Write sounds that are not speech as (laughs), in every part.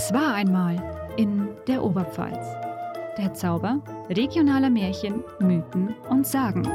Es war einmal in der Oberpfalz. Der Zauber regionaler Märchen, Mythen und Sagen.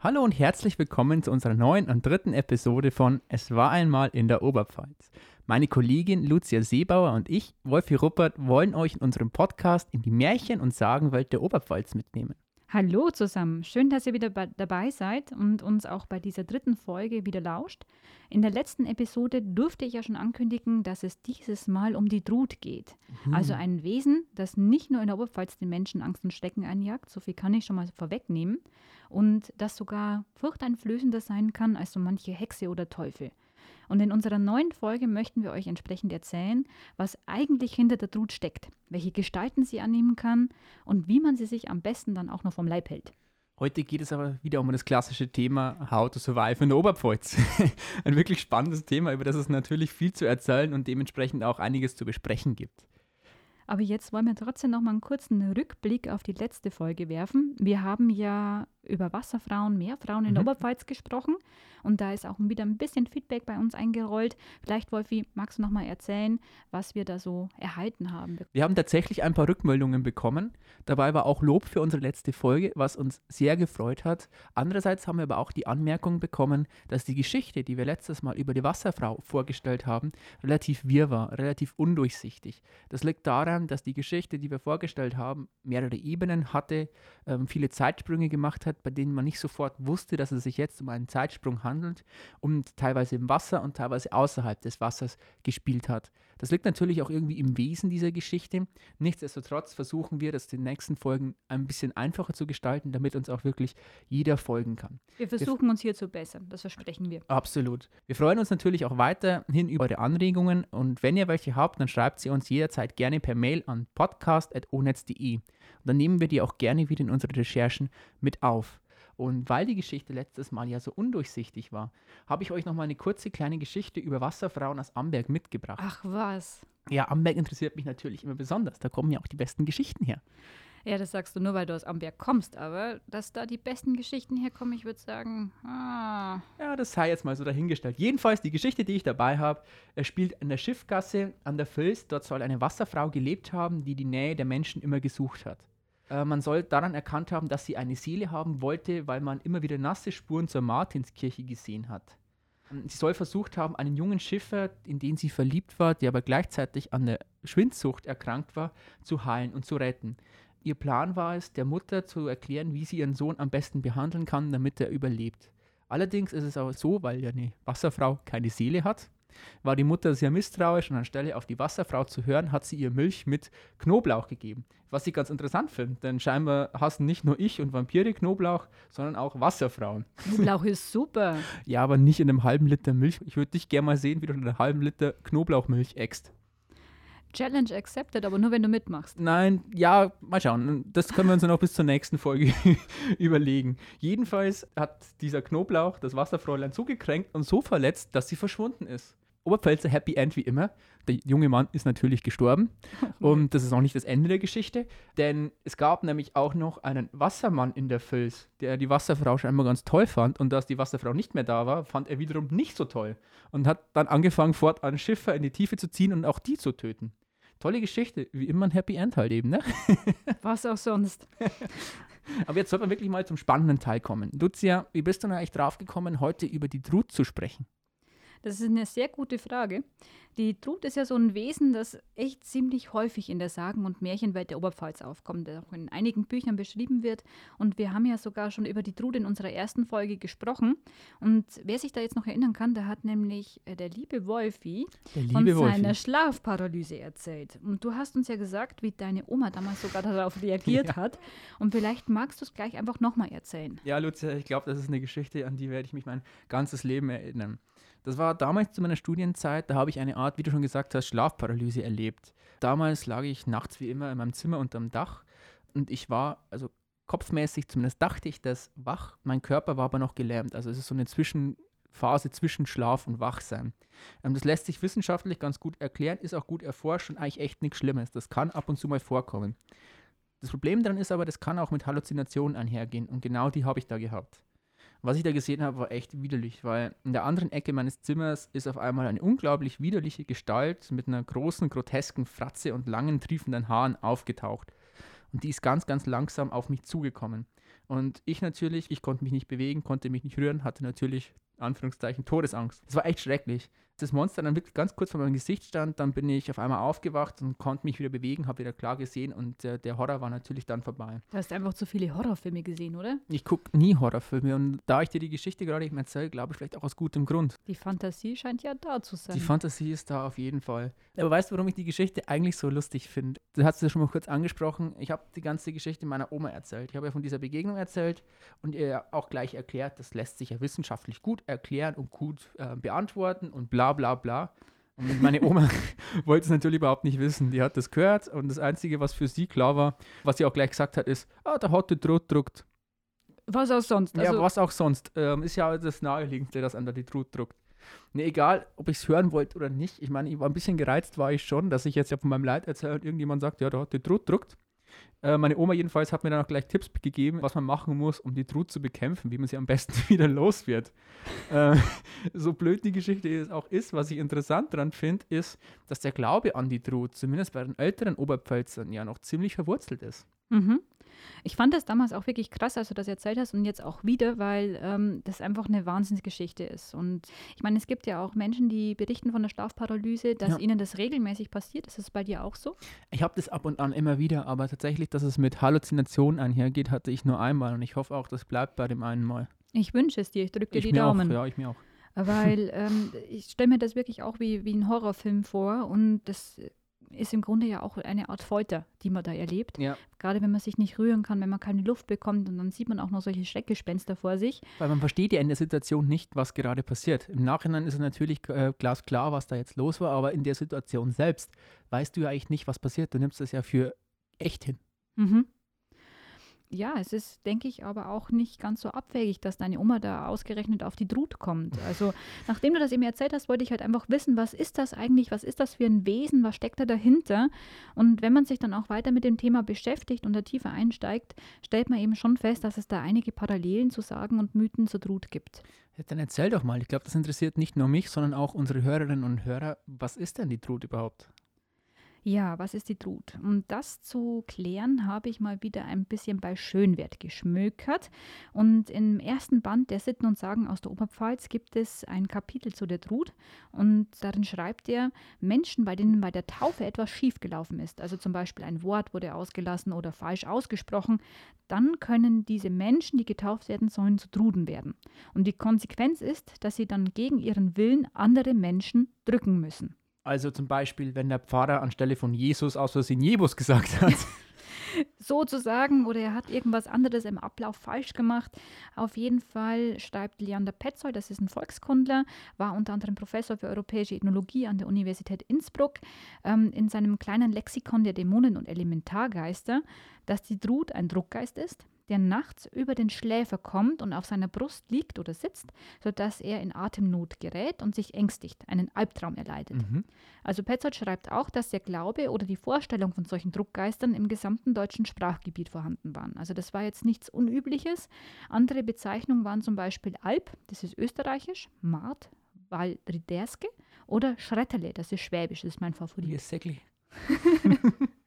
Hallo und herzlich willkommen zu unserer neuen und dritten Episode von Es war einmal in der Oberpfalz. Meine Kollegin Lucia Seebauer und ich, Wolfi Ruppert, wollen euch in unserem Podcast in die Märchen- und Sagenwelt der Oberpfalz mitnehmen. Hallo zusammen, schön, dass ihr wieder dabei seid und uns auch bei dieser dritten Folge wieder lauscht. In der letzten Episode durfte ich ja schon ankündigen, dass es dieses Mal um die Drut geht. Mhm. Also ein Wesen, das nicht nur in der Oberpfalz den Menschen Angst und Schrecken einjagt, so viel kann ich schon mal vorwegnehmen, und das sogar furchteinflößender sein kann als so manche Hexe oder Teufel. Und in unserer neuen Folge möchten wir euch entsprechend erzählen, was eigentlich hinter der Drut steckt, welche Gestalten sie annehmen kann und wie man sie sich am besten dann auch noch vom Leib hält. Heute geht es aber wieder um das klassische Thema How to Survive in der Oberpfalz. (laughs) Ein wirklich spannendes Thema, über das es natürlich viel zu erzählen und dementsprechend auch einiges zu besprechen gibt. Aber jetzt wollen wir trotzdem noch mal einen kurzen Rückblick auf die letzte Folge werfen. Wir haben ja über Wasserfrauen, Meerfrauen in der mhm. Oberpfalz gesprochen und da ist auch wieder ein bisschen Feedback bei uns eingerollt. Vielleicht, Wolfi, magst du noch mal erzählen, was wir da so erhalten haben? Wir haben tatsächlich ein paar Rückmeldungen bekommen. Dabei war auch Lob für unsere letzte Folge, was uns sehr gefreut hat. Andererseits haben wir aber auch die Anmerkung bekommen, dass die Geschichte, die wir letztes Mal über die Wasserfrau vorgestellt haben, relativ wirr war, relativ undurchsichtig. Das liegt daran, dass die Geschichte, die wir vorgestellt haben, mehrere Ebenen hatte, ähm, viele Zeitsprünge gemacht hat, bei denen man nicht sofort wusste, dass es sich jetzt um einen Zeitsprung handelt und teilweise im Wasser und teilweise außerhalb des Wassers gespielt hat. Das liegt natürlich auch irgendwie im Wesen dieser Geschichte. Nichtsdestotrotz versuchen wir, das in den nächsten Folgen ein bisschen einfacher zu gestalten, damit uns auch wirklich jeder folgen kann. Wir versuchen wir uns hier zu bessern, das versprechen wir. Absolut. Wir freuen uns natürlich auch weiterhin über eure Anregungen und wenn ihr welche habt, dann schreibt sie uns jederzeit gerne per Mail an podcast.onetz.de. Und dann nehmen wir die auch gerne wieder in unsere Recherchen mit auf. Und weil die Geschichte letztes Mal ja so undurchsichtig war, habe ich euch noch mal eine kurze kleine Geschichte über Wasserfrauen aus Amberg mitgebracht. Ach was. Ja, Amberg interessiert mich natürlich immer besonders. Da kommen ja auch die besten Geschichten her. Ja, das sagst du nur, weil du aus Amberg kommst, aber dass da die besten Geschichten herkommen, ich würde sagen, ah. Ja, das sei jetzt mal so dahingestellt. Jedenfalls, die Geschichte, die ich dabei habe, spielt in der Schiffgasse an der Vils. Dort soll eine Wasserfrau gelebt haben, die die Nähe der Menschen immer gesucht hat. Äh, man soll daran erkannt haben, dass sie eine Seele haben wollte, weil man immer wieder nasse Spuren zur Martinskirche gesehen hat. Ähm, sie soll versucht haben, einen jungen Schiffer, in den sie verliebt war, der aber gleichzeitig an der Schwindsucht erkrankt war, zu heilen und zu retten. Ihr Plan war es, der Mutter zu erklären, wie sie ihren Sohn am besten behandeln kann, damit er überlebt. Allerdings ist es aber so, weil ja eine Wasserfrau keine Seele hat, war die Mutter sehr misstrauisch und anstelle auf die Wasserfrau zu hören, hat sie ihr Milch mit Knoblauch gegeben. Was ich ganz interessant finde, denn scheinbar hassen nicht nur ich und Vampire Knoblauch, sondern auch Wasserfrauen. Knoblauch (laughs) ist super. ja, aber nicht in einem halben Liter Milch. Ich würde dich gerne mal sehen, wie du in einem halben Liter Knoblauchmilch äckst. Challenge accepted, aber nur wenn du mitmachst. Nein, ja, mal schauen. Das können wir uns noch bis zur nächsten Folge (laughs) überlegen. Jedenfalls hat dieser Knoblauch das Wasserfräulein so gekränkt und so verletzt, dass sie verschwunden ist. Oberpfälzer Happy End wie immer. Der junge Mann ist natürlich gestorben. (laughs) Und das ist auch nicht das Ende der Geschichte, denn es gab nämlich auch noch einen Wassermann in der Vils, der die Wasserfrau scheinbar ganz toll fand. Und dass die Wasserfrau nicht mehr da war, fand er wiederum nicht so toll. Und hat dann angefangen, fortan Schiffe in die Tiefe zu ziehen und auch die zu töten. Tolle Geschichte, wie immer ein Happy End halt eben, ne? (laughs) Was auch sonst. (laughs) Aber jetzt sollten wir wirklich mal zum spannenden Teil kommen. Lucia, wie bist du denn eigentlich drauf gekommen, heute über die Drut zu sprechen? Das ist eine sehr gute Frage. Die Trut ist ja so ein Wesen, das echt ziemlich häufig in der Sagen- und Märchenwelt der Oberpfalz aufkommt, der auch in einigen Büchern beschrieben wird. Und wir haben ja sogar schon über die Trut in unserer ersten Folge gesprochen. Und wer sich da jetzt noch erinnern kann, da hat nämlich äh, der liebe Wolfi der liebe von seiner Wolfi. Schlafparalyse erzählt. Und du hast uns ja gesagt, wie deine Oma damals sogar (laughs) darauf reagiert ja. hat. Und vielleicht magst du es gleich einfach nochmal erzählen. Ja, Lucia, ich glaube, das ist eine Geschichte, an die werde ich mich mein ganzes Leben erinnern. Das war damals zu meiner Studienzeit, da habe ich eine Art, wie du schon gesagt hast, Schlafparalyse erlebt. Damals lag ich nachts wie immer in meinem Zimmer unterm Dach und ich war, also kopfmäßig zumindest dachte ich, das wach. Mein Körper war aber noch gelähmt. Also es ist so eine Zwischenphase zwischen Schlaf und Wachsein. Ähm, das lässt sich wissenschaftlich ganz gut erklären, ist auch gut erforscht und eigentlich echt nichts Schlimmes. Das kann ab und zu mal vorkommen. Das Problem daran ist aber, das kann auch mit Halluzinationen einhergehen und genau die habe ich da gehabt. Was ich da gesehen habe, war echt widerlich, weil in der anderen Ecke meines Zimmers ist auf einmal eine unglaublich widerliche Gestalt mit einer großen, grotesken Fratze und langen, triefenden Haaren aufgetaucht. Und die ist ganz, ganz langsam auf mich zugekommen. Und ich natürlich, ich konnte mich nicht bewegen, konnte mich nicht rühren, hatte natürlich, Anführungszeichen, Todesangst. Es war echt schrecklich das Monster dann wirklich ganz kurz vor meinem Gesicht stand, dann bin ich auf einmal aufgewacht und konnte mich wieder bewegen, habe wieder klar gesehen und äh, der Horror war natürlich dann vorbei. Du hast einfach zu viele Horrorfilme gesehen, oder? Ich gucke nie Horrorfilme und da ich dir die Geschichte gerade eben erzähle, glaube ich vielleicht auch aus gutem Grund. Die Fantasie scheint ja da zu sein. Die Fantasie ist da auf jeden Fall. Aber weißt du, warum ich die Geschichte eigentlich so lustig finde? Du hast es ja schon mal kurz angesprochen. Ich habe die ganze Geschichte meiner Oma erzählt. Ich habe ja von dieser Begegnung erzählt und ihr auch gleich erklärt, das lässt sich ja wissenschaftlich gut erklären und gut äh, beantworten und bla bla bla. Und meine Oma (laughs) wollte es natürlich überhaupt nicht wissen. Die hat das gehört und das Einzige, was für sie klar war, was sie auch gleich gesagt hat, ist, ah, der hat die Trut druckt. Was auch sonst. Also ja, was auch sonst. Ähm, ist ja das Naheliegendste, dass der die Trut druckt. Ne, egal, ob ich es hören wollte oder nicht. Ich meine, ich war ein bisschen gereizt, war ich schon, dass ich jetzt ja von meinem Leid erzähle und irgendjemand sagt, ja, der hat die Trut druckt. Äh, meine Oma jedenfalls hat mir dann auch gleich Tipps gegeben, was man machen muss, um die Trut zu bekämpfen, wie man sie am besten (laughs) wieder los wird. äh, (laughs) so blöd die Geschichte auch ist, was ich interessant daran finde, ist, dass der Glaube an die Trut, zumindest bei den älteren Oberpfälzern, ja noch ziemlich verwurzelt ist. Mhm. Ich fand das damals auch wirklich krass, als du das erzählt hast und jetzt auch wieder, weil ähm, das einfach eine Wahnsinnsgeschichte ist. Und ich meine, es gibt ja auch Menschen, die berichten von der Schlafparalyse, dass ja. ihnen das regelmäßig passiert. Ist das bei dir auch so? Ich habe das ab und an immer wieder, aber tatsächlich, dass es mit Halluzinationen einhergeht, hatte ich nur einmal und ich hoffe auch, das bleibt bei dem einen Mal. Ich wünsche es dir, ich drücke dir die Daumen. Auch, ja, ich mir auch. Weil ähm, ich stelle mir das wirklich auch wie, wie ein Horrorfilm vor und das ist im Grunde ja auch eine Art Folter, die man da erlebt. Ja. Gerade wenn man sich nicht rühren kann, wenn man keine Luft bekommt und dann sieht man auch noch solche Schreckgespenster vor sich. Weil man versteht ja in der Situation nicht, was gerade passiert. Im Nachhinein ist es natürlich äh, glasklar, was da jetzt los war, aber in der Situation selbst weißt du ja eigentlich nicht, was passiert. Du nimmst das ja für echt hin. Mhm ja, es ist, denke ich, aber auch nicht ganz so abwegig, dass deine Oma da ausgerechnet auf die Drut kommt. Also, (laughs) nachdem du das eben erzählt hast, wollte ich halt einfach wissen, was ist das eigentlich, was ist das für ein Wesen, was steckt da dahinter? Und wenn man sich dann auch weiter mit dem Thema beschäftigt und da tiefer einsteigt, stellt man eben schon fest, dass es da einige Parallelen zu Sagen und Mythen zur Drut gibt. Ja, dann erzähl doch mal, ich glaube, das interessiert nicht nur mich, sondern auch unsere Hörerinnen und Hörer. Was ist denn die Drut überhaupt? Ja, was ist die Trut? Um das zu klären, habe ich mal wieder ein bisschen bei Schönwert geschmökert. Und im ersten Band der Sitten und Sagen aus der Oberpfalz gibt es ein Kapitel zu der Trut. Und darin schreibt er, Menschen, bei denen bei der Taufe etwas schiefgelaufen ist, also zum Beispiel ein Wort wurde ausgelassen oder falsch ausgesprochen, dann können diese Menschen, die getauft werden sollen, zu Truden werden. Und die Konsequenz ist, dass sie dann gegen ihren Willen andere Menschen drücken müssen. Also zum Beispiel, wenn der Pfarrer anstelle von Jesus aus Versehen Jebus gesagt hat. (laughs) Sozusagen, oder er hat irgendwas anderes im Ablauf falsch gemacht. Auf jeden Fall schreibt Leander Petzold, das ist ein Volkskundler, war unter anderem Professor für europäische Ethnologie an der Universität Innsbruck, ähm, in seinem kleinen Lexikon der Dämonen und Elementargeister, dass die Drut ein Druckgeist ist, der nachts über den Schläfer kommt und auf seiner Brust liegt oder sitzt, sodass er in Atemnot gerät und sich ängstigt, einen Albtraum erleidet. Mhm. Also Petzold schreibt auch, dass der Glaube oder die Vorstellung von solchen Druckgeistern im gesamten deutschen Sprachgebiet vorhanden waren. Also das war jetzt nichts Unübliches. Andere Bezeichnungen waren zum Beispiel Alp, das ist österreichisch, Mart, Waldriderske oder Schretterle, das ist schwäbisch, das ist mein Favorit. (laughs)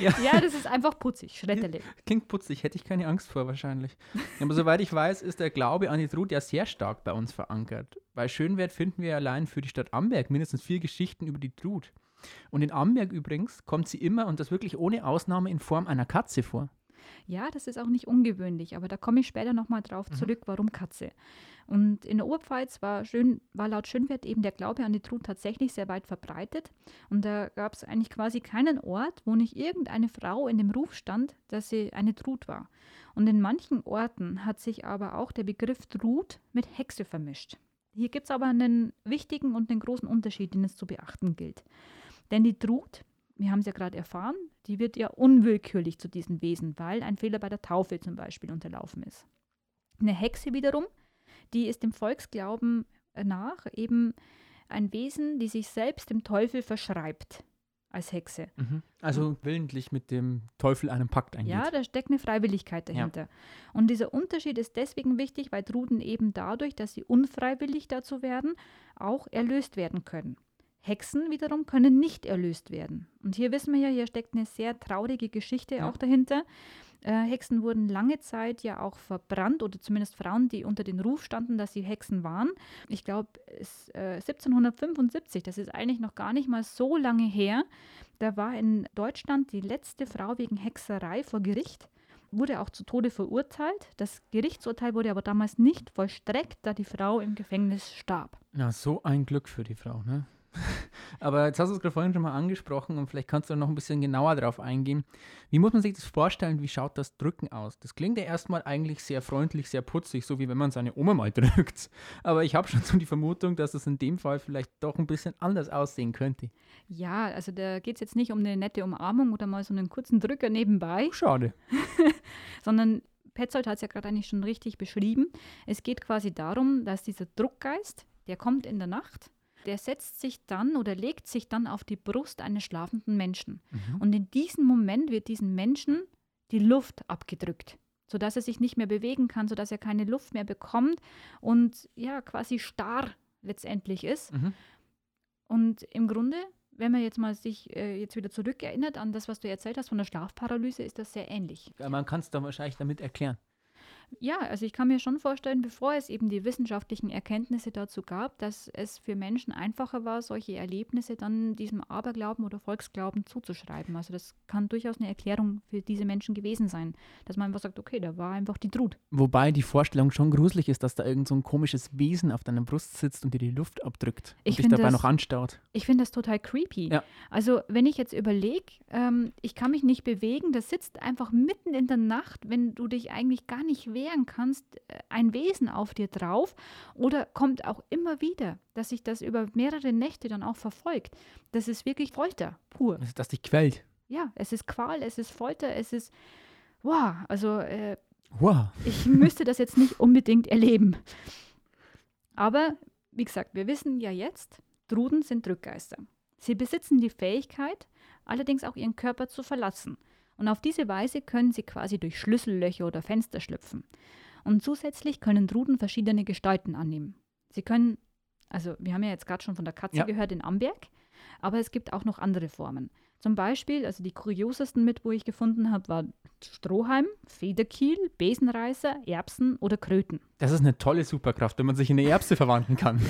Ja. ja, das ist einfach putzig, Schretterle. Klingt putzig, hätte ich keine Angst vor wahrscheinlich. Aber soweit ich weiß, ist der Glaube an die Trud ja sehr stark bei uns verankert. Bei Schönwert finden wir allein für die Stadt Amberg mindestens vier Geschichten über die Trud. Und in Amberg übrigens kommt sie immer, und das wirklich ohne Ausnahme, in Form einer Katze vor. Ja, das ist auch nicht ungewöhnlich, aber da komme ich später nochmal drauf mhm. zurück, warum Katze. Und in der Oberpfalz war, schön, war laut Schönwert eben der Glaube an die Trut tatsächlich sehr weit verbreitet. Und da gab es eigentlich quasi keinen Ort, wo nicht irgendeine Frau in dem Ruf stand, dass sie eine Trut war. Und in manchen Orten hat sich aber auch der Begriff Trut mit Hexe vermischt. Hier gibt es aber einen wichtigen und einen großen Unterschied, den es zu beachten gilt. Denn die Trut, wir haben es ja gerade erfahren, die wird ja unwillkürlich zu diesen Wesen, weil ein Fehler bei der Taufe zum Beispiel unterlaufen ist. Eine Hexe wiederum die ist dem Volksglauben nach eben ein Wesen, die sich selbst dem Teufel verschreibt. als Hexe. Mhm. Also willentlich mit dem Teufel einen Pakt eingeht. Ja, da steckt eine Freiwilligkeit dahinter. Und dieser Unterschied ist deswegen wichtig, weil Truden eben dadurch, dass sie unfreiwillig dazu werden, auch erlöst werden können. Hexen wiederum können nicht erlöst werden. Und hier wissen wir ja, hier steckt eine sehr traurige Geschichte Ja. auch dahinter. Äh, Hexen wurden lange Zeit ja auch verbrannt oder zumindest Frauen, die unter den Ruf standen, dass sie Hexen waren. Ich glaube, äh, 1775, das ist eigentlich noch gar nicht mal so lange her, da war in Deutschland die letzte Frau wegen Hexerei vor Gericht, wurde auch zu Tode verurteilt. Das Gerichtsurteil wurde aber damals nicht vollstreckt, da die Frau im Gefängnis starb. Ja, so ein Glück für die Frau, ne? (laughs) Aber jetzt hast du es gerade vorhin schon mal angesprochen und vielleicht kannst du noch ein bisschen genauer darauf eingehen. Wie muss man sich das vorstellen? Wie schaut das Drücken aus? Das klingt ja erstmal eigentlich sehr freundlich, sehr putzig, so wie wenn man seine Oma mal (laughs) drückt. Aber ich habe schon so die Vermutung, dass es in dem Fall vielleicht doch ein bisschen anders aussehen könnte. Ja, also da geht es jetzt nicht um eine nette Umarmung oder mal so einen kurzen Drücker nebenbei, Schade. (laughs) sondern Petzold hat es ja gerade eigentlich schon richtig beschrieben. Es geht quasi darum, dass dieser Druckgeist, der kommt in der Nacht, der setzt sich dann oder legt sich dann auf die Brust eines schlafenden Menschen. Mhm. Und in diesem Moment wird diesem Menschen die Luft abgedrückt, sodass er sich nicht mehr bewegen kann, sodass er keine Luft mehr bekommt und ja, quasi starr letztendlich ist. Mhm. Und im Grunde, wenn man jetzt mal sich äh, jetzt wieder zurückerinnert an das, was du erzählt hast von der Schlafparalyse, ist das sehr ähnlich. Ja, Man kann es dann wahrscheinlich damit erklären. Ja, also ich kann mir schon vorstellen, bevor es eben die wissenschaftlichen Erkenntnisse dazu gab, dass es für Menschen einfacher war, solche Erlebnisse dann diesem Aberglauben oder Volksglauben zuzuschreiben. Also das kann durchaus eine Erklärung für diese Menschen gewesen sein, dass man einfach sagt, okay, da war einfach die Trud. Wobei die Vorstellung schon gruselig ist, dass da irgend so ein komisches Wesen auf deiner Brust sitzt und dir die Luft abdrückt und Ich dich dabei das- noch anstaut. Ich finde das total creepy. Ja. Also wenn ich jetzt überlege, ähm, ich kann mich nicht bewegen, das sitzt einfach mitten in der Nacht, wenn du dich eigentlich gar nicht wehren kannst, äh, ein Wesen auf dir drauf oder kommt auch immer wieder, dass sich das über mehrere Nächte dann auch verfolgt. Das ist wirklich Folter pur. Dass das dich quält. Ja, es ist Qual, es ist Folter, es ist, wow, also äh, Wow. ich müsste das jetzt nicht unbedingt erleben. Aber wie gesagt, wir wissen ja jetzt, Druden sind Drückgeister. Sie besitzen die Fähigkeit, allerdings auch ihren Körper zu verlassen. Und auf diese Weise können sie quasi durch Schlüssellöcher oder Fenster schlüpfen. Und zusätzlich können Druden verschiedene Gestalten annehmen. Sie können, also wir haben ja jetzt gerade schon von der Katze Ja. gehört in Amberg, aber es gibt auch noch andere Formen. Zum Beispiel, also die kuriosesten mit, wo ich gefunden habe, war Strohhalm, Federkiel, Besenreißer, Erbsen oder Kröten. Das ist eine tolle Superkraft, wenn man sich in eine Erbse (laughs) verwandeln kann.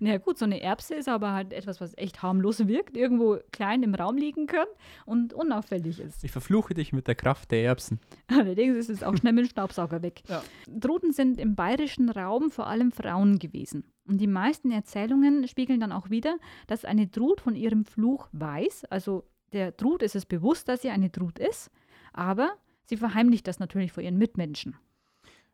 Na ja, gut, so eine Erbse ist aber halt etwas, was echt harmlos wirkt, irgendwo klein im Raum liegen kann und unauffällig ist. Ich verfluche dich mit der Kraft der Erbsen. (laughs) Allerdings ist es auch schnell mit dem Staubsauger weg. Ja. Druten sind im bayerischen Raum vor allem Frauen gewesen. Und die meisten Erzählungen spiegeln dann auch wieder, dass eine Drut von ihrem Fluch weiß. Also der Drut ist es bewusst, dass sie eine Drut ist, aber sie verheimlicht das natürlich vor ihren Mitmenschen.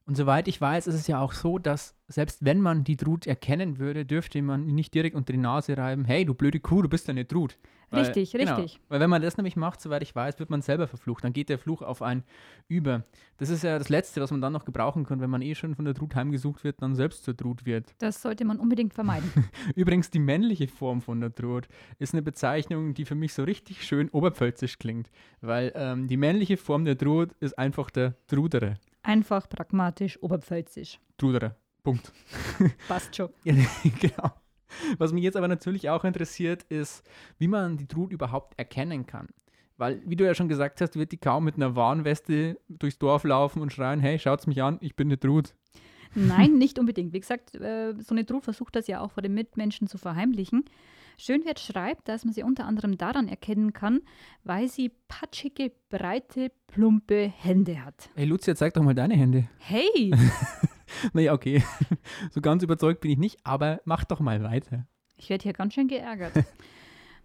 Und soweit ich weiß, ist es ja auch so, dass selbst wenn man die Drut erkennen würde, dürfte man ihn nicht direkt unter die Nase reiben, hey, du blöde Kuh, du bist eine Drut. Richtig, genau, richtig. Weil wenn man das nämlich macht, soweit ich weiß, wird man selber verflucht. Dann geht der Fluch auf einen über. Das ist ja das Letzte, was man dann noch gebrauchen kann, wenn man eh schon von der Drut heimgesucht wird, dann selbst zur Drut wird. Das sollte man unbedingt vermeiden. (laughs) Übrigens, die männliche Form von der Drut ist eine Bezeichnung, die für mich so richtig schön oberpfälzisch klingt. Weil ähm, die männliche Form der Drut ist einfach der Drudere. Einfach pragmatisch, oberpfälzisch. Drudere. Punkt. (laughs) Passt schon. Ja, (laughs) genau. Was mich jetzt aber natürlich auch interessiert, ist, wie man die Drut überhaupt erkennen kann. Weil, wie du ja schon gesagt hast, wird die kaum mit einer Warnweste durchs Dorf laufen und schreien, hey, schaut's mich an, ich bin eine Drut. Nein, (laughs) nicht unbedingt. Wie gesagt, äh, so eine Drut versucht das ja auch vor den Mitmenschen zu verheimlichen. Schönwert schreibt, dass man sie unter anderem daran erkennen kann, weil sie patschige, breite, plumpe Hände hat. Hey, Lucia, zeig doch mal deine Hände. Hey, (laughs) Naja, okay. (laughs) So ganz überzeugt bin ich nicht, aber mach doch mal weiter. ich werde hier ganz schön geärgert. (laughs)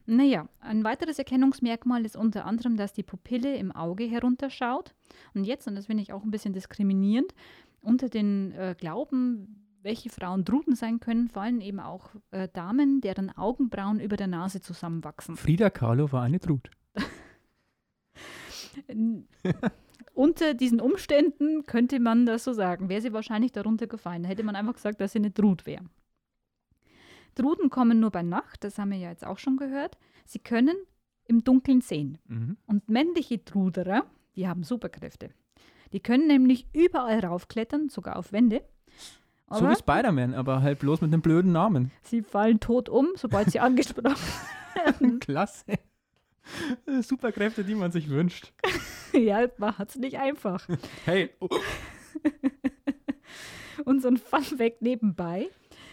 Naja, ein weiteres Erkennungsmerkmal ist unter anderem, dass die Pupille im Auge herunterschaut. Und jetzt, und das finde ich auch ein bisschen diskriminierend, unter den äh, Glauben, welche Frauen Druten sein können, fallen eben auch äh, Damen, deren Augenbrauen über der Nase zusammenwachsen. Frida Kahlo war eine Drut. (laughs) Unter diesen Umständen könnte man das so sagen. Wäre sie wahrscheinlich darunter gefallen. Da hätte man einfach gesagt, dass sie eine Drut wäre. Druten kommen nur bei Nacht, das haben wir ja jetzt auch schon gehört. Sie können im Dunkeln sehen. Mhm. Und männliche Truderer, die haben Superkräfte. Die können nämlich überall raufklettern, sogar auf Wände. So Aber wie Spider-Man, aber halt bloß mit einem blöden Namen. sie fallen tot um, sobald sie (laughs) angesprochen Klasse. Äh, (laughs) Superkräfte, die man sich wünscht. (laughs) Ja, man hat es nicht einfach. Hey, oh, Und so ein Fun-Fact nebenbei.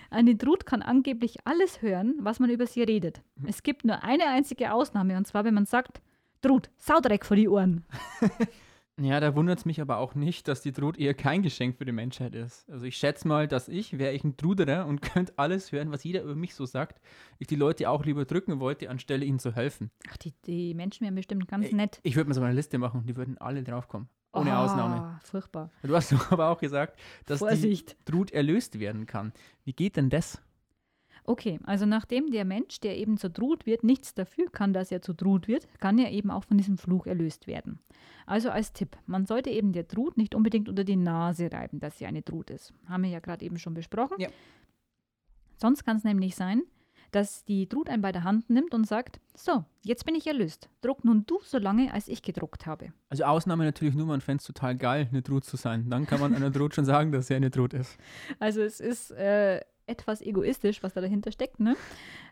Eine Trut kann angeblich alles hören, was man über sie redet. Es gibt nur eine einzige Ausnahme, und zwar, wenn man sagt, Trut, Saudreck vor die Ohren. Ja, da wundert es mich aber auch nicht, dass die Trut eher kein Geschenk für die Menschheit ist. Also ich schätze mal, dass ich, wäre ich ein Truderer und (laughs) könnte alles hören, was jeder über mich so sagt, ich die Leute auch lieber drücken wollte, anstelle ihnen zu helfen. Ach, die, die Menschen wären bestimmt ganz nett. Ich würde mir so eine Liste machen, die würden alle draufkommen. Ohne Ah, Ausnahme. Furchtbar. Du hast doch (laughs) aber auch gesagt, dass Vorsicht. die Trut erlöst werden kann. Wie geht denn das? Okay, also nachdem der Mensch, der eben zur Trut wird, nichts dafür kann, dass er zur Trut wird, kann er eben auch von diesem Fluch erlöst werden. Also als Tipp, man sollte eben der Trut nicht unbedingt unter die Nase reiben, dass sie eine Trut ist. Haben wir ja gerade eben schon besprochen. Ja. Sonst kann es nämlich sein, dass die Trut einen bei der Hand nimmt und sagt, so, jetzt bin ich erlöst. Druck nun du so lange, als ich gedruckt habe. Also Ausnahme natürlich nur, man fände es total geil, eine Trut zu sein. Dann kann man einer Trut schon sagen, dass sie eine Trut ist. Also es ist äh, etwas egoistisch, was da dahinter steckt. Ne?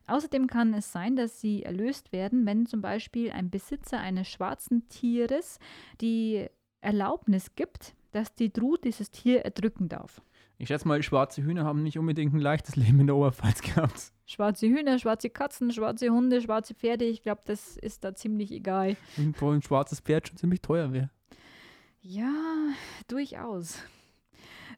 Außerdem kann es sein, dass sie erlöst werden, wenn zum Beispiel ein Besitzer eines schwarzen Tieres die Erlaubnis gibt, dass die Trut dieses Tier erdrücken darf. Ich schätze mal, schwarze Hühner haben nicht unbedingt ein leichtes Leben in der Oberpfalz gehabt. Schwarze Hühner, schwarze Katzen, schwarze Hunde, schwarze Pferde, ich glaube, das ist da ziemlich egal. Wo ein schwarzes Pferd schon ziemlich teuer wäre. Ja, durchaus.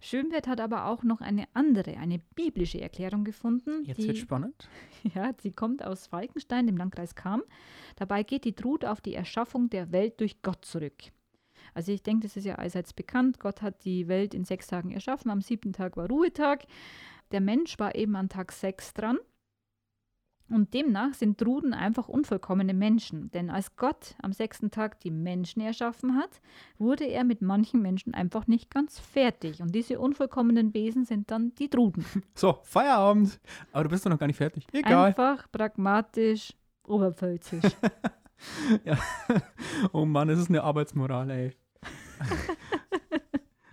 Schönwert hat aber auch noch eine andere, eine biblische Erklärung gefunden. Jetzt die, wird spannend. (laughs) Ja, sie kommt aus Falkenstein, dem Landkreis Cham. Dabei geht die Trut auf die Erschaffung der Welt durch Gott zurück. Also ich denke, das ist ja allseits bekannt. Gott hat die Welt in sechs Tagen erschaffen. Am siebten Tag war Ruhetag. Der Mensch war eben an Tag sechs dran. Und demnach sind Truden einfach unvollkommene Menschen. Denn als Gott am sechsten Tag die Menschen erschaffen hat, wurde er mit manchen Menschen einfach nicht ganz fertig. Und diese unvollkommenen Wesen sind dann die Truden. (laughs) So, Feierabend. Aber du bist doch noch gar nicht fertig. Egal. Einfach, pragmatisch, oberpfälzisch. (laughs) Oh Mann, es ist eine Arbeitsmoral, ey. (laughs)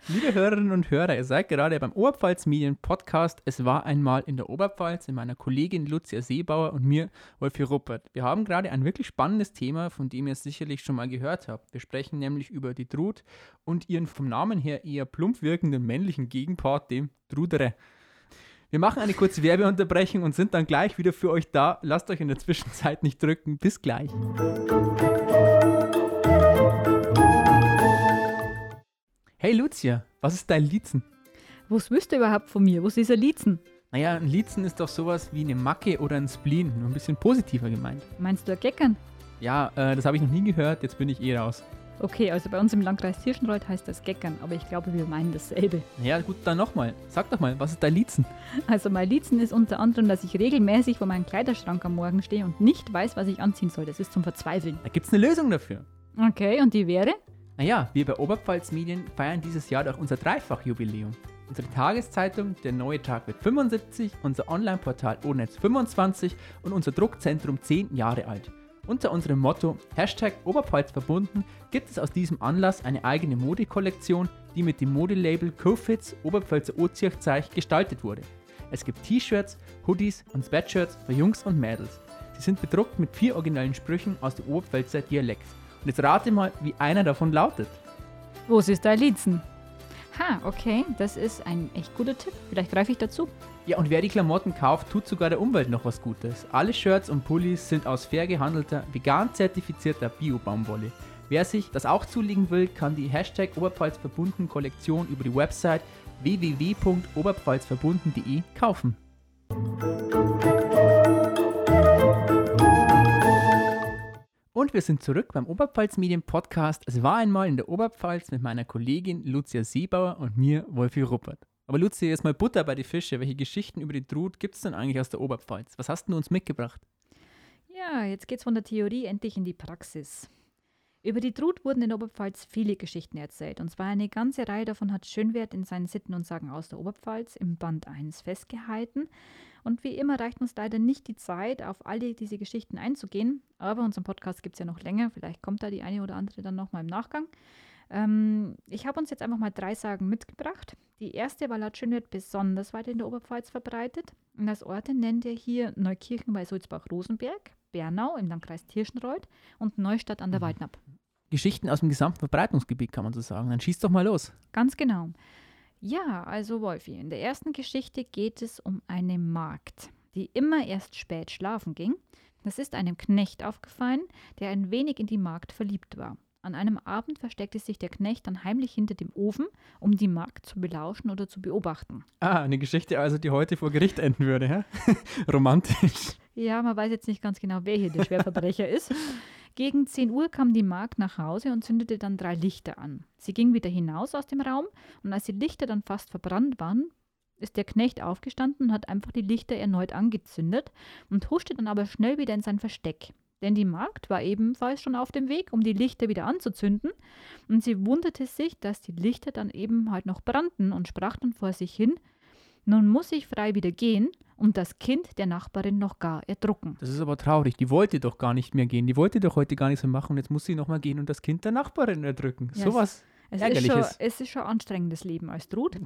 Liebe Hörerinnen und Hörer, ihr seid gerade beim Oberpfalz Medien Podcast. Es war einmal in der Oberpfalz mit meiner Kollegin Lucia Seebauer und mir, Wolfi Ruppert. Wir haben gerade ein wirklich spannendes Thema, von dem ihr sicherlich schon mal gehört habt. Wir sprechen nämlich über die Trut und ihren vom Namen her eher plump wirkenden männlichen Gegenpart, dem Trudere. Wir machen eine kurze Werbeunterbrechung und sind dann gleich wieder für euch da. Lasst euch in der Zwischenzeit nicht drücken. Bis gleich. Hey Lucia, was ist dein Liezen? Was willst du überhaupt von mir? Was ist ein Liezen? Naja, ein Liezen ist doch sowas wie eine Macke oder ein Spleen, nur ein bisschen positiver gemeint. Meinst du ein Geckern? Ja, äh, das habe ich noch nie gehört, jetzt bin ich eh raus. Okay, also bei uns im Landkreis Tirschenreuth heißt das Geckern, aber ich glaube, wir meinen dasselbe. Naja, gut, dann nochmal. Sag doch mal, was ist dein Liezen? Also mein Liezen ist unter anderem, dass ich regelmäßig vor meinem Kleiderschrank am Morgen stehe und nicht weiß, was ich anziehen soll. Das ist zum Verzweifeln. Da gibt's eine Lösung dafür. Okay, und die wäre? Naja, wir bei Oberpfalz Medien feiern dieses Jahr doch unser Dreifachjubiläum. Unsere Tageszeitung Der Neue Tag wird 75, unser Online-Portal Onetz 25 und unser Druckzentrum 10 Jahre alt. Unter unserem Motto Hashtag Oberpfalz verbunden gibt es aus diesem Anlass eine eigene Modekollektion, die mit dem Modelabel Cofits Oberpfälzer Oziachzeich gestaltet wurde. Es gibt T-Shirts, Hoodies und Sweatshirts für Jungs und Mädels. Sie sind bedruckt mit vier originellen Sprüchen aus dem Oberpfälzer Dialekt. Und jetzt rate mal, wie einer davon lautet. Was ist dein Liezen? Ha, okay, das ist ein echt guter Tipp. Vielleicht greife ich dazu. Ja, und wer die Klamotten kauft, tut sogar der Umwelt noch was Gutes. Alle Shirts und Pullis sind aus fair gehandelter, vegan zertifizierter Bio-Baumwolle. Wer sich das auch zulegen will, kann die Hashtag Oberpfalz verbunden Kollektion über die Website www.oberpfalzverbunden.de kaufen. Und wir sind zurück beim Oberpfalz Medien Podcast. Es war einmal in der Oberpfalz mit meiner Kollegin Lucia Seebauer und mir, Wolfi Ruppert. Aber Lucia, jetzt mal Butter bei die Fische. Welche Geschichten über die Trut gibt es denn eigentlich aus der Oberpfalz? Was hast du uns mitgebracht? Ja, jetzt geht's von der Theorie endlich in die Praxis. Über die Trut wurden in der Oberpfalz viele Geschichten erzählt. Und zwar eine ganze Reihe davon hat Schönwert in seinen Sitten und Sagen aus der Oberpfalz im Band 1 festgehalten. Und wie immer reicht uns leider nicht die Zeit, auf alle diese Geschichten einzugehen. Aber unseren Podcast gibt es ja noch länger. Vielleicht kommt da die eine oder andere dann nochmal im Nachgang. Ähm, ich habe uns jetzt einfach mal drei Sagen mitgebracht. Die erste war laut Schönwert besonders weit in der Oberpfalz verbreitet. Und als Orte nennt er hier Neukirchen bei Sulzbach-Rosenberg, Bernau im Landkreis Tirschenreuth und Neustadt an der mhm. Waldnapp. Geschichten aus dem gesamten Verbreitungsgebiet, kann man so sagen. Dann schieß doch mal los. Ganz genau. Ja, also Wolfi, in der ersten Geschichte geht es um eine Magd, die immer erst spät schlafen ging. Das ist einem Knecht aufgefallen, der ein wenig in die Magd verliebt war. An einem Abend versteckte sich der Knecht dann heimlich hinter dem Ofen, um die Magd zu belauschen oder zu beobachten. Ah, eine Geschichte also, die heute vor Gericht enden würde, hä? (laughs) Romantisch. Ja, man weiß jetzt nicht ganz genau, wer hier der Schwerverbrecher ist. (laughs) Gegen 10 Uhr kam die Magd nach Hause und zündete dann drei Lichter an. Sie ging wieder hinaus aus dem Raum und als die Lichter dann fast verbrannt waren, ist der Knecht aufgestanden und hat einfach die Lichter erneut angezündet und huschte dann aber schnell wieder in sein Versteck. Denn die Magd war ebenfalls schon auf dem Weg, um die Lichter wieder anzuzünden, und sie wunderte sich, dass die Lichter dann eben halt noch brannten und sprach dann vor sich hin, nun muss ich frei wieder gehen und das Kind der Nachbarin noch gar erdrucken. Das ist aber traurig. Die wollte doch gar nicht mehr gehen. Die wollte doch heute gar nicht so machen und jetzt muss sie nochmal gehen und das Kind der Nachbarin erdrücken. Ja, Sowas es, Ärgerliches. Ist schon, es ist schon anstrengendes Leben als Trud.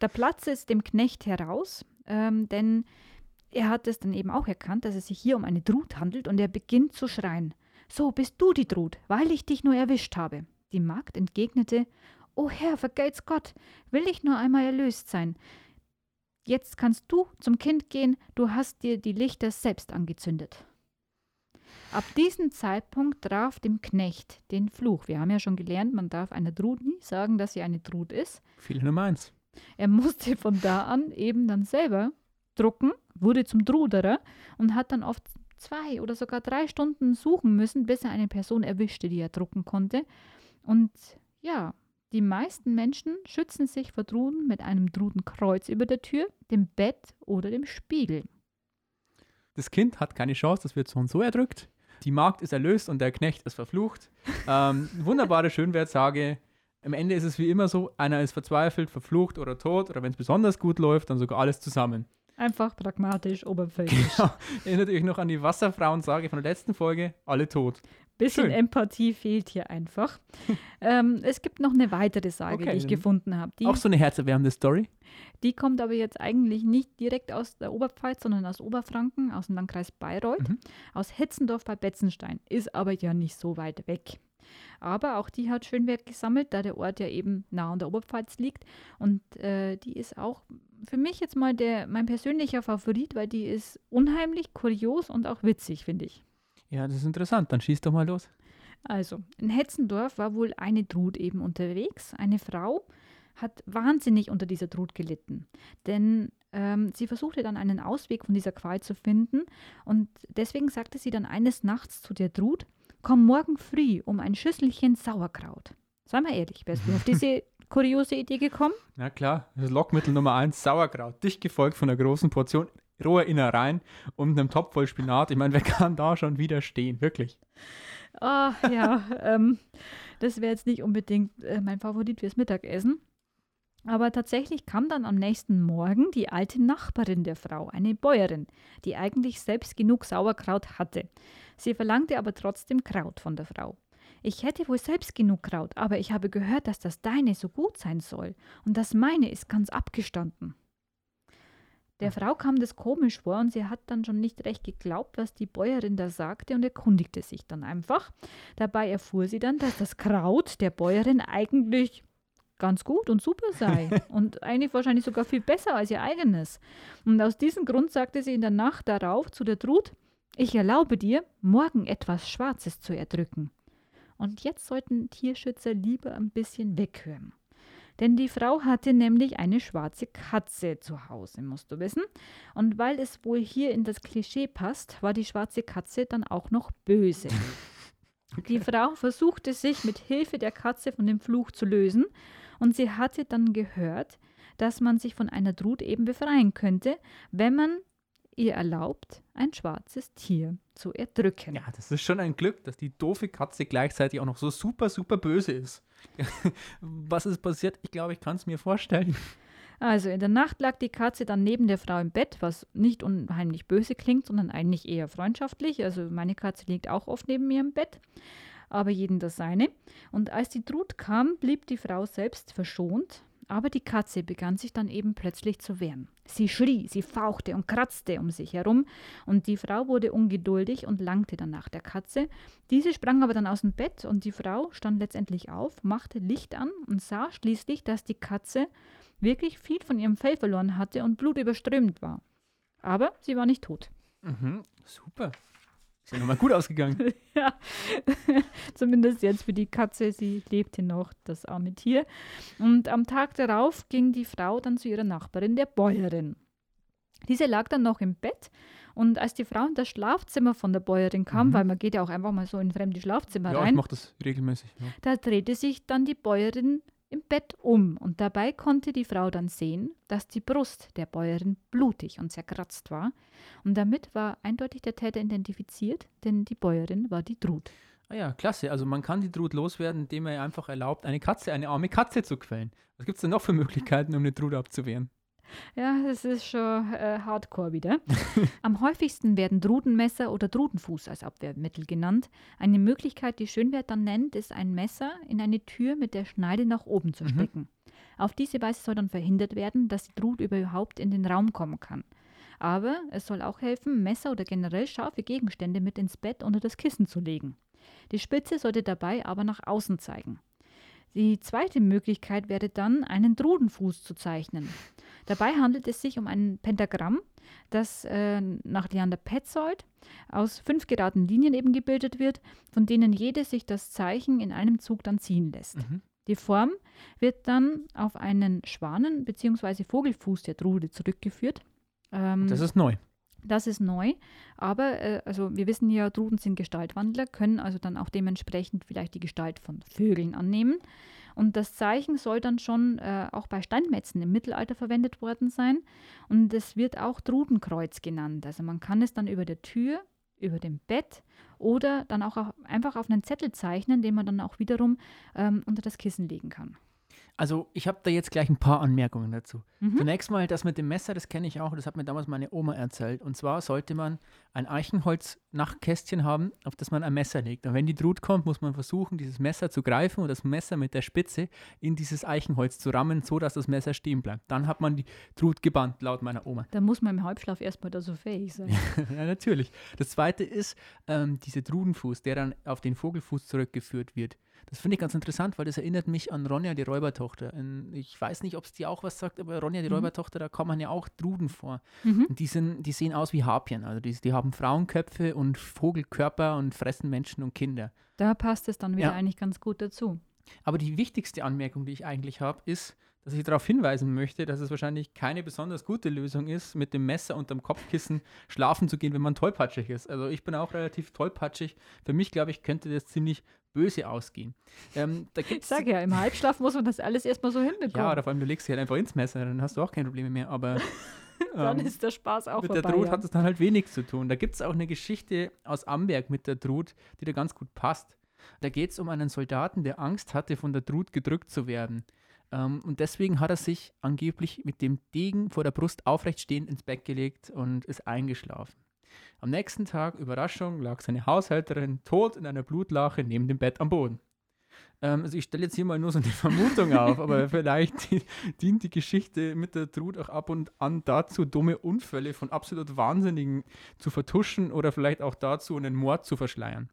der Platz ist dem Knecht heraus, ähm, denn er hat es dann eben auch erkannt, dass es sich hier um eine Drut handelt und er beginnt zu schreien. So bist du die Drut, weil ich dich nur erwischt habe. Die Magd entgegnete, O Herr, vergelt's Gott, will ich nur einmal erlöst sein. Jetzt kannst du zum Kind gehen, du hast dir die Lichter selbst angezündet. Ab diesem Zeitpunkt traf dem Knecht den Fluch. Wir haben ja schon gelernt, man darf einer Drut nie sagen, dass sie eine Drut ist. Viel Nummer eins. Er musste von da an eben dann selber drucken, wurde zum Druderer und hat dann oft zwei oder sogar drei Stunden suchen müssen, bis er eine Person erwischte, die er drucken konnte. Und ja, die meisten Menschen schützen sich vor Druden mit einem Drudenkreuz über der Tür, dem Bett oder dem Spiegel. Das Kind hat keine Chance, das wird so und so erdrückt. Die Magd ist erlöst und der Knecht ist verflucht. (laughs) Ähm, wunderbare Schönwertsage. Am Ende ist es wie immer so, einer ist verzweifelt, verflucht oder tot oder wenn es besonders gut läuft, dann sogar alles zusammen. Einfach pragmatisch, oberflächlich. Genau. Erinnert euch noch an die Wasserfrauensage von der letzten Folge, alle tot. Bisschen Schön. Empathie fehlt hier einfach. (laughs) ähm, es gibt noch eine weitere Sage, okay, die ich gefunden habe. Auch so eine herzerwärmende Story? Die kommt aber jetzt eigentlich nicht direkt aus der Oberpfalz, sondern aus Oberfranken, aus dem Landkreis Bayreuth, mhm. aus Hetzendorf bei Betzenstein. Ist aber ja nicht so weit weg. Aber auch die hat Schönwert gesammelt, da der Ort ja eben nah an der Oberpfalz liegt. Und äh, die ist auch für mich jetzt mal der, mein persönlicher Favorit, weil die ist unheimlich, kurios und auch witzig, finde ich. Ja, das ist interessant. Dann schieß doch mal los. Also, in Hetzendorf war wohl eine Drut eben unterwegs. Eine Frau hat wahnsinnig unter dieser Drut gelitten. Denn ähm, sie versuchte dann einen Ausweg von dieser Qual zu finden. Und deswegen sagte sie dann eines Nachts zu der Drut: Komm morgen früh um ein Schüsselchen Sauerkraut. Sei mal ehrlich, wärst du auf diese (laughs) kuriose Idee gekommen? Na klar, das Lockmittel Nummer eins: Sauerkraut. Dicht gefolgt von einer großen Portion rohe Innereien und einem Topf voll Spinat. Ich meine, wer kann da schon widerstehen? Wirklich. Oh, ja, (laughs) ähm, das wäre jetzt nicht unbedingt äh, mein Favorit fürs Mittagessen. Aber tatsächlich kam dann am nächsten Morgen die alte Nachbarin der Frau, eine Bäuerin, die eigentlich selbst genug Sauerkraut hatte. Sie verlangte aber trotzdem Kraut von der Frau. Ich hätte wohl selbst genug Kraut, aber ich habe gehört, dass das deine so gut sein soll, und das meine ist ganz abgestanden. Der Frau kam das komisch vor und sie hat dann schon nicht recht geglaubt, was die Bäuerin da sagte und erkundigte sich dann einfach. Dabei erfuhr sie dann, dass das Kraut der Bäuerin eigentlich ganz gut und super sei (laughs) und eigentlich wahrscheinlich sogar viel besser als ihr eigenes. Und aus diesem Grund sagte sie in der Nacht darauf zu der Trud, ich erlaube dir, morgen etwas Schwarzes zu erdrücken. Und jetzt sollten Tierschützer lieber ein bisschen weghören. Denn die Frau hatte nämlich eine schwarze Katze zu Hause, musst du wissen. Und weil es wohl hier in das Klischee passt, war die schwarze Katze dann auch noch böse. Okay. (laughs) Die Frau versuchte sich mit Hilfe der Katze von dem Fluch zu lösen und sie hatte dann gehört, dass man sich von einer Drut eben befreien könnte, wenn man ihr erlaubt, ein schwarzes Tier zu erdrücken. Ja, das ist schon ein Glück, dass die doofe Katze gleichzeitig auch noch so super, super böse ist. (laughs) Was ist passiert? Ich glaube, ich kann es mir vorstellen. Also in der Nacht lag die Katze dann neben der Frau im Bett, was nicht unheimlich böse klingt, sondern eigentlich eher freundschaftlich. Also meine Katze liegt auch oft neben mir im Bett, aber jeden das seine. Und als die Trut kam, blieb die Frau selbst verschont, aber die Katze begann sich dann eben plötzlich zu wehren. Sie schrie, sie fauchte und kratzte um sich herum, und die Frau wurde ungeduldig und langte dann nach der Katze. Diese sprang aber dann aus dem Bett, und die Frau stand letztendlich auf, machte Licht an und sah schließlich, dass die Katze wirklich viel von ihrem Fell verloren hatte und blutüberströmt war. Aber sie war nicht tot. Mhm, super. Ist ja nochmal gut ausgegangen. (laughs) ja, (laughs) zumindest jetzt für die Katze. Sie lebte noch, das arme Tier. Und am Tag darauf ging die Frau dann zu ihrer Nachbarin, der Bäuerin. Diese lag dann noch im Bett und als die Frau in das Schlafzimmer von der Bäuerin kam, mhm. weil man geht ja auch einfach mal so in fremde Schlafzimmer ja, rein. Ja, ich mache das regelmäßig. Ja. Da drehte sich dann die Bäuerin im Bett um und dabei konnte die Frau dann sehen, dass die Brust der Bäuerin blutig und zerkratzt war und damit war eindeutig der Täter identifiziert, denn die Bäuerin war die Trut. Ah ja, klasse. Also man kann die Trut loswerden, indem er einfach erlaubt, eine Katze, eine arme Katze zu quälen. Was gibt es denn noch für Möglichkeiten, um eine Trut abzuwehren? Ja, das ist schon äh, hardcore wieder. (laughs) Am häufigsten werden Drudenmesser oder Drudenfuß als Abwehrmittel genannt. Eine Möglichkeit, die Schönwert dann nennt, ist ein Messer in eine Tür mit der Schneide nach oben zu mhm. stecken. Mhm. Auf diese Weise soll dann verhindert werden, dass die Drut überhaupt in den Raum kommen kann. Aber es soll auch helfen, Messer oder generell scharfe Gegenstände mit ins Bett unter das Kissen zu legen. Die Spitze sollte dabei aber nach außen zeigen. Die zweite Möglichkeit wäre dann, einen Drudenfuß zu zeichnen. Dabei handelt es sich um ein Pentagramm, das äh, nach Leander Petzold aus fünf geraden Linien eben gebildet wird, von denen jede sich das Zeichen in einem Zug dann ziehen lässt. Mhm. Die Form wird dann auf einen Schwanen- bzw. Vogelfuß der Drude zurückgeführt. Ähm, das ist neu. Das ist neu, aber äh, also wir wissen ja, Druden sind Gestaltwandler, können also dann auch dementsprechend vielleicht die Gestalt von Vögeln annehmen. Und das Zeichen soll dann schon äh, auch bei Steinmetzen im Mittelalter verwendet worden sein. Und es wird auch Drudenkreuz genannt. Also man kann es dann über der Tür, über dem Bett oder dann auch einfach auf einen Zettel zeichnen, den man dann auch wiederum ähm, unter das Kissen legen kann. Also ich habe da jetzt gleich ein paar Anmerkungen dazu. Mhm. Zunächst mal das mit dem Messer, das kenne ich auch, das hat mir damals meine Oma erzählt. Und zwar sollte man ein Eichenholz-Nachtkästchen haben, auf das man ein Messer legt. Und wenn die Drut kommt, muss man versuchen, dieses Messer zu greifen und das Messer mit der Spitze in dieses Eichenholz zu rammen, so dass das Messer stehen bleibt. Dann hat man die Drut gebannt, laut meiner Oma. Da muss man im Halbschlaf erstmal da so fähig sein. (laughs) ja, natürlich. Das zweite ist ähm, dieser Drudenfuß, der dann auf den Vogelfuß zurückgeführt wird. Das finde ich ganz interessant, weil das erinnert mich an Ronja, die Räubertochter. Ich weiß nicht, ob es dir auch was sagt, aber Ronja, die mhm. Räubertochter, da kommen ja auch Druden vor. Mhm. Und die, sind, die sehen aus wie Harpien. Also die, die haben Frauenköpfe und Vogelkörper und fressen Menschen und Kinder. Da passt es dann wieder ja. eigentlich ganz gut dazu. Aber die wichtigste Anmerkung, die ich eigentlich habe, ist, dass ich darauf hinweisen möchte, dass es wahrscheinlich keine besonders gute Lösung ist, mit dem Messer unterm Kopfkissen schlafen zu gehen, wenn man tollpatschig ist. Also ich bin auch relativ tollpatschig. Für mich, glaube ich, könnte das ziemlich böse ausgehen. Ähm, ich sage ja, im Halbschlaf muss man das alles erstmal so hinbekommen. Ja, oder vor allem du legst dich halt einfach ins Messer, dann hast du auch keine Probleme mehr. Aber (laughs) dann ähm, ist der Spaß auch mit vorbei. Mit der Drut ja. hat es dann halt wenig zu tun. Da gibt es auch eine Geschichte aus Amberg mit der Drut, die da ganz gut passt. Da geht es um einen Soldaten, der Angst hatte, von der Drut gedrückt zu werden. Ähm, und deswegen hat er sich angeblich mit dem Degen vor der Brust aufrecht stehend ins Bett gelegt und ist eingeschlafen. Am nächsten Tag, Überraschung, lag seine Haushälterin tot in einer Blutlache neben dem Bett am Boden. Ähm, also ich stelle jetzt hier mal nur so eine (laughs) Vermutung auf, aber vielleicht dient die Geschichte mit der Trud auch ab und an dazu, dumme Unfälle von absolut Wahnsinnigen zu vertuschen oder vielleicht auch dazu, einen Mord zu verschleiern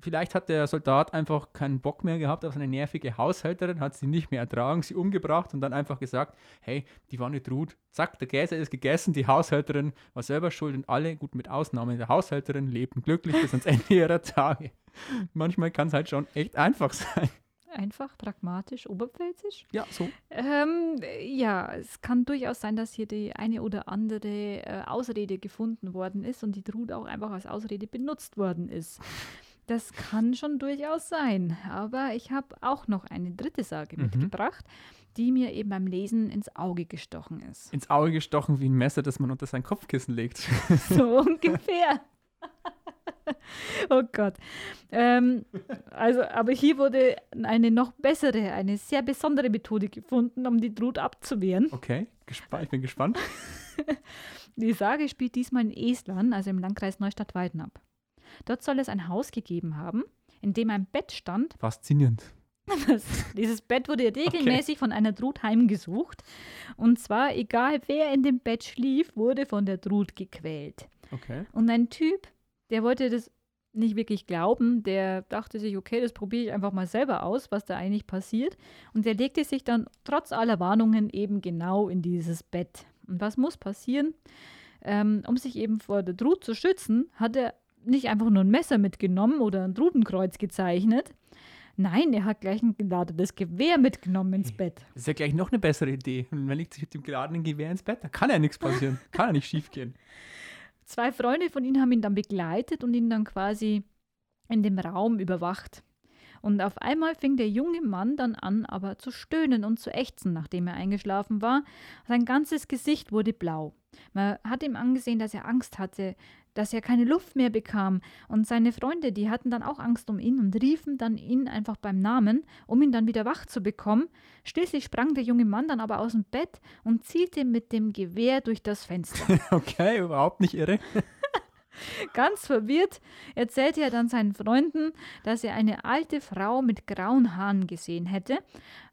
vielleicht hat der Soldat einfach keinen Bock mehr gehabt auf seine nervige Haushälterin, hat sie nicht mehr ertragen, sie umgebracht und dann einfach gesagt, hey, die war nicht ruht. Zack, der Käse ist gegessen, die Haushälterin war selber schuld und alle, gut mit Ausnahme der Haushälterin, lebten glücklich bis ans Ende (laughs) ihrer Tage. Manchmal kann es halt schon echt einfach sein. Einfach, pragmatisch, oberpfälzisch? Ja, so. Ähm, ja, es kann durchaus sein, dass hier die eine oder andere äh, Ausrede gefunden worden ist und die Trud auch einfach als Ausrede benutzt worden ist. Das kann schon durchaus sein. Aber ich habe auch noch eine dritte Sage mhm. mitgebracht, die mir eben beim Lesen ins Auge gestochen ist. Ins Auge gestochen wie ein Messer, das man unter sein Kopfkissen legt. (laughs) So ungefähr. (laughs) oh Gott. Ähm, also, aber hier wurde eine noch bessere, eine sehr besondere Methode gefunden, um die Trut abzuwehren. Okay, gespannt, ich bin gespannt. (laughs) Die Sage spielt diesmal in Estland, also im Landkreis Neustadt-Weiden ab. Dort soll es ein Haus gegeben haben, in dem ein Bett stand. (laughs) Faszinierend. Dieses Bett wurde (laughs) regelmäßig von einer Trut heimgesucht. Und zwar, egal wer in dem Bett schlief, wurde von der Trut gequält. Okay. Und ein Typ, der wollte das nicht wirklich glauben, der dachte sich, okay, das probiere ich einfach mal selber aus, was da eigentlich passiert. Und der legte sich dann trotz aller Warnungen eben genau in dieses Bett. Und was muss passieren? Ähm, um sich eben vor der Trut zu schützen, hat er nicht einfach nur ein Messer mitgenommen oder ein Trutenkreuz gezeichnet. Nein, er hat gleich ein geladenes Gewehr mitgenommen ins Bett. Das ist ja gleich noch eine bessere Idee. Und man legt sich mit dem geladenen Gewehr ins Bett. Da kann ja nichts passieren. (laughs) kann ja nicht schief gehen. Zwei Freunde von ihm haben ihn dann begleitet und ihn dann quasi in dem Raum überwacht. Und auf einmal fing der junge Mann dann an, aber zu stöhnen und zu ächzen, nachdem er eingeschlafen war. Sein ganzes Gesicht wurde blau. Man hat ihm angesehen, dass er Angst hatte, dass er keine Luft mehr bekam. Und seine Freunde, die hatten dann auch Angst um ihn und riefen dann ihn einfach beim Namen, um ihn dann wieder wach zu bekommen. Schließlich sprang der junge Mann dann aber aus dem Bett und zielte mit dem Gewehr durch das Fenster. (laughs) Okay, überhaupt nicht irre. Ganz verwirrt erzählte er dann seinen Freunden, dass er eine alte Frau mit grauen Haaren gesehen hätte,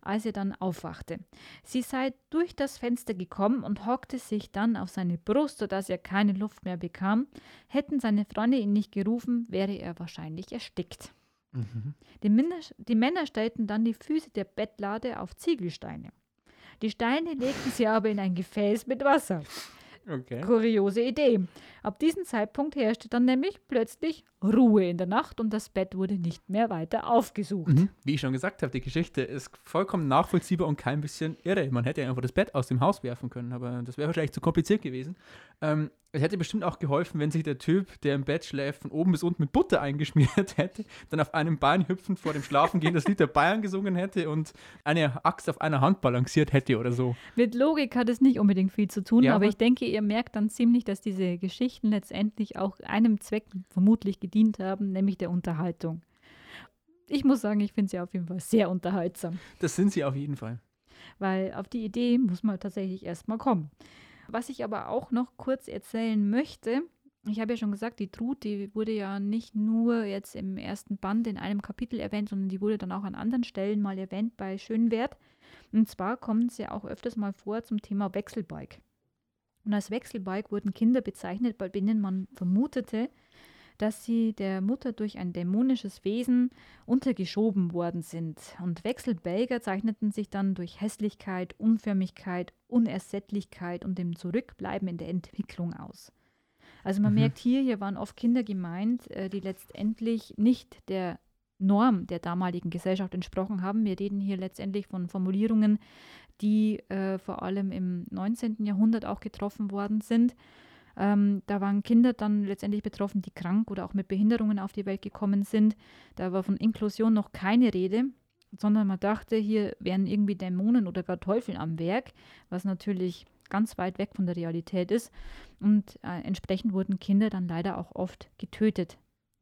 als er dann aufwachte. Sie sei durch das Fenster gekommen und hockte sich dann auf seine Brust, sodass er keine Luft mehr bekam. Hätten seine Freunde ihn nicht gerufen, wäre er wahrscheinlich erstickt. Mhm. Die Männer, die Männer stellten dann die Füße der Bettlade auf Ziegelsteine. Die Steine legten sie aber in ein Gefäß mit Wasser. Okay. Kuriose Idee. Ab diesem Zeitpunkt herrschte dann nämlich plötzlich Ruhe in der Nacht und das Bett wurde nicht mehr weiter aufgesucht. Mhm. Wie ich schon gesagt habe, die Geschichte ist vollkommen nachvollziehbar und kein bisschen irre. Man hätte einfach das Bett aus dem Haus werfen können, aber das wäre wahrscheinlich zu kompliziert gewesen. Ähm, es hätte bestimmt auch geholfen, wenn sich der Typ, der im Bett schläft, von oben bis unten mit Butter (laughs) eingeschmiert hätte, dann auf einem Bein hüpfend vor dem Schlafengehen das Lied der Bayern gesungen hätte und eine Axt auf einer Hand balanciert hätte oder so. Mit Logik hat es nicht unbedingt viel zu tun, Ja, aber aber- ich denke, ihr merkt dann ziemlich, dass diese Geschichten letztendlich auch einem Zweck vermutlich gedient haben, nämlich der Unterhaltung. Ich muss sagen, ich finde sie auf jeden Fall sehr unterhaltsam, Das sind sie auf jeden Fall. weil auf die Idee muss man tatsächlich erstmal kommen. Was ich aber auch noch kurz erzählen möchte, ich habe ja schon gesagt, die Trut, die wurde ja nicht nur jetzt im ersten Band in einem Kapitel erwähnt, sondern die wurde dann auch an anderen Stellen mal erwähnt bei Schönwert. Und zwar kommen sie auch öfters mal vor zum Thema Wechselbalg. Und als Wechselbalg wurden Kinder bezeichnet, bei denen man vermutete, dass sie der Mutter durch ein dämonisches Wesen untergeschoben worden sind. Und Wechselbälger zeichneten sich dann durch Hässlichkeit, Unförmigkeit, Unersättlichkeit und dem Zurückbleiben in der Entwicklung aus. Also man Mhm. merkt hier, hier waren oft Kinder gemeint, äh, die letztendlich nicht der Norm der damaligen Gesellschaft entsprochen haben. Wir reden hier letztendlich von Formulierungen, die äh, vor allem im 19. Jahrhundert auch getroffen worden sind. Ähm, da waren Kinder dann letztendlich betroffen, die krank oder auch mit Behinderungen auf die Welt gekommen sind. Da war von Inklusion noch keine Rede, sondern man dachte, hier wären irgendwie Dämonen oder gar Teufel am Werk, was natürlich ganz weit weg von der Realität ist. Und äh, entsprechend wurden Kinder dann leider auch oft getötet,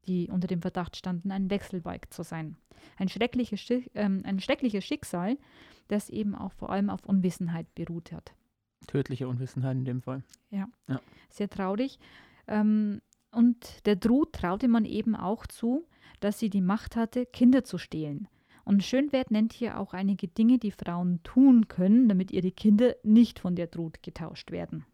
die unter dem Verdacht standen, ein Wechselbalg zu sein. Ein schreckliches, Schi ähm, ein schreckliches Schicksal, das eben auch vor allem auf Unwissenheit beruht hat. Tödliche Unwissenheit in dem Fall. Sehr traurig. Ähm, und der Drut traute man eben auch zu, dass sie die Macht hatte, Kinder zu stehlen. Und Schönwert nennt hier auch einige Dinge, die Frauen tun können, damit ihre Kinder nicht von der Drut getauscht werden.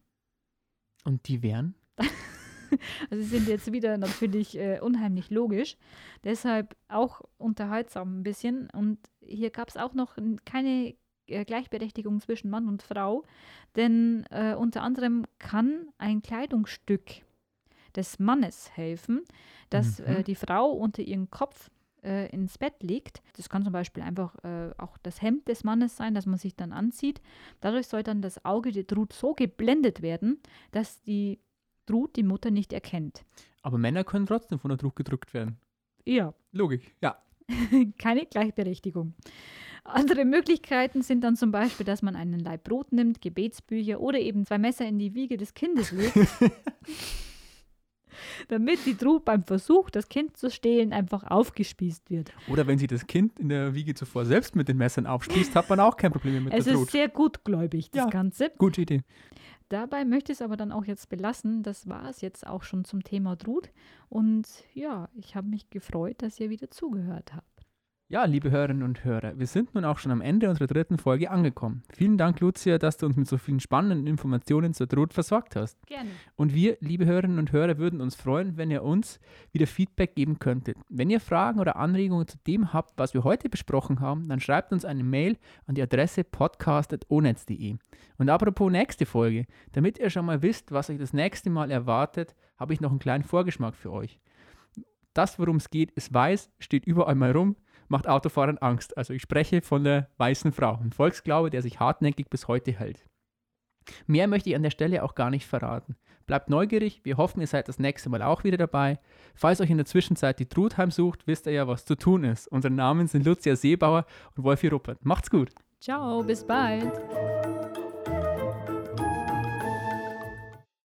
Und die wären? (laughs) (laughs) Also sie sind jetzt wieder natürlich äh, unheimlich logisch, deshalb auch unterhaltsam ein bisschen. Und hier gab es auch noch keine äh, Gleichberechtigung zwischen Mann und Frau, denn äh, unter anderem kann ein Kleidungsstück des Mannes helfen, dass Mhm. äh, die Frau unter ihren Kopf äh, ins Bett legt. Das kann zum Beispiel einfach äh, auch das Hemd des Mannes sein, das man sich dann anzieht. Dadurch soll dann das Auge der Trut so geblendet werden, dass die Trut die Mutter nicht erkennt. Aber Männer können trotzdem von der Druck gedrückt werden. Ja, Logik, ja. (laughs) keine Gleichberechtigung. Andere Möglichkeiten sind dann zum Beispiel, dass man einen Laib Brot nimmt, Gebetsbücher oder eben zwei Messer in die Wiege des Kindes legt. (laughs) damit die Trud beim Versuch, das Kind zu stehlen, einfach aufgespießt wird. Oder wenn sie das Kind in der Wiege zuvor selbst mit den Messern aufspießt, hat man auch kein Problem mit es der ist Trud. sehr gutgläubig, das Ja. Ganze. Gute Idee. Dabei möchte ich es aber dann auch jetzt belassen. Das war es jetzt auch schon zum Thema Trud. Und ja, ich habe mich gefreut, dass ihr wieder zugehört habt. Ja, liebe Hörerinnen und Hörer, wir sind nun auch schon am Ende unserer dritten Folge angekommen. Vielen Dank, Lucia, dass du uns mit so vielen spannenden Informationen zur Trud versorgt hast. Gerne. Und wir, liebe Hörerinnen und Hörer, würden uns freuen, wenn ihr uns wieder Feedback geben könntet. Wenn ihr Fragen oder Anregungen zu dem habt, was wir heute besprochen haben, dann schreibt uns eine Mail an die Adresse podcast.onetz.de. Und apropos nächste Folge, damit ihr schon mal wisst, was euch das nächste Mal erwartet, habe ich noch einen kleinen Vorgeschmack für euch. Das, worum es geht, ist weiß, steht überall mal rum, macht Autofahrern Angst. Also ich spreche von der weißen Frau, ein Volksglaube, der sich hartnäckig bis heute hält. Mehr möchte ich an der Stelle auch gar nicht verraten. Bleibt neugierig, wir hoffen, ihr seid das nächste Mal auch wieder dabei. Falls euch in der Zwischenzeit die Trud heimsucht, wisst ihr ja, was zu tun ist. Unsere Namen sind Lucia Seebauer und Wolfi Ruppert. Macht's gut! Ciao, bis bald.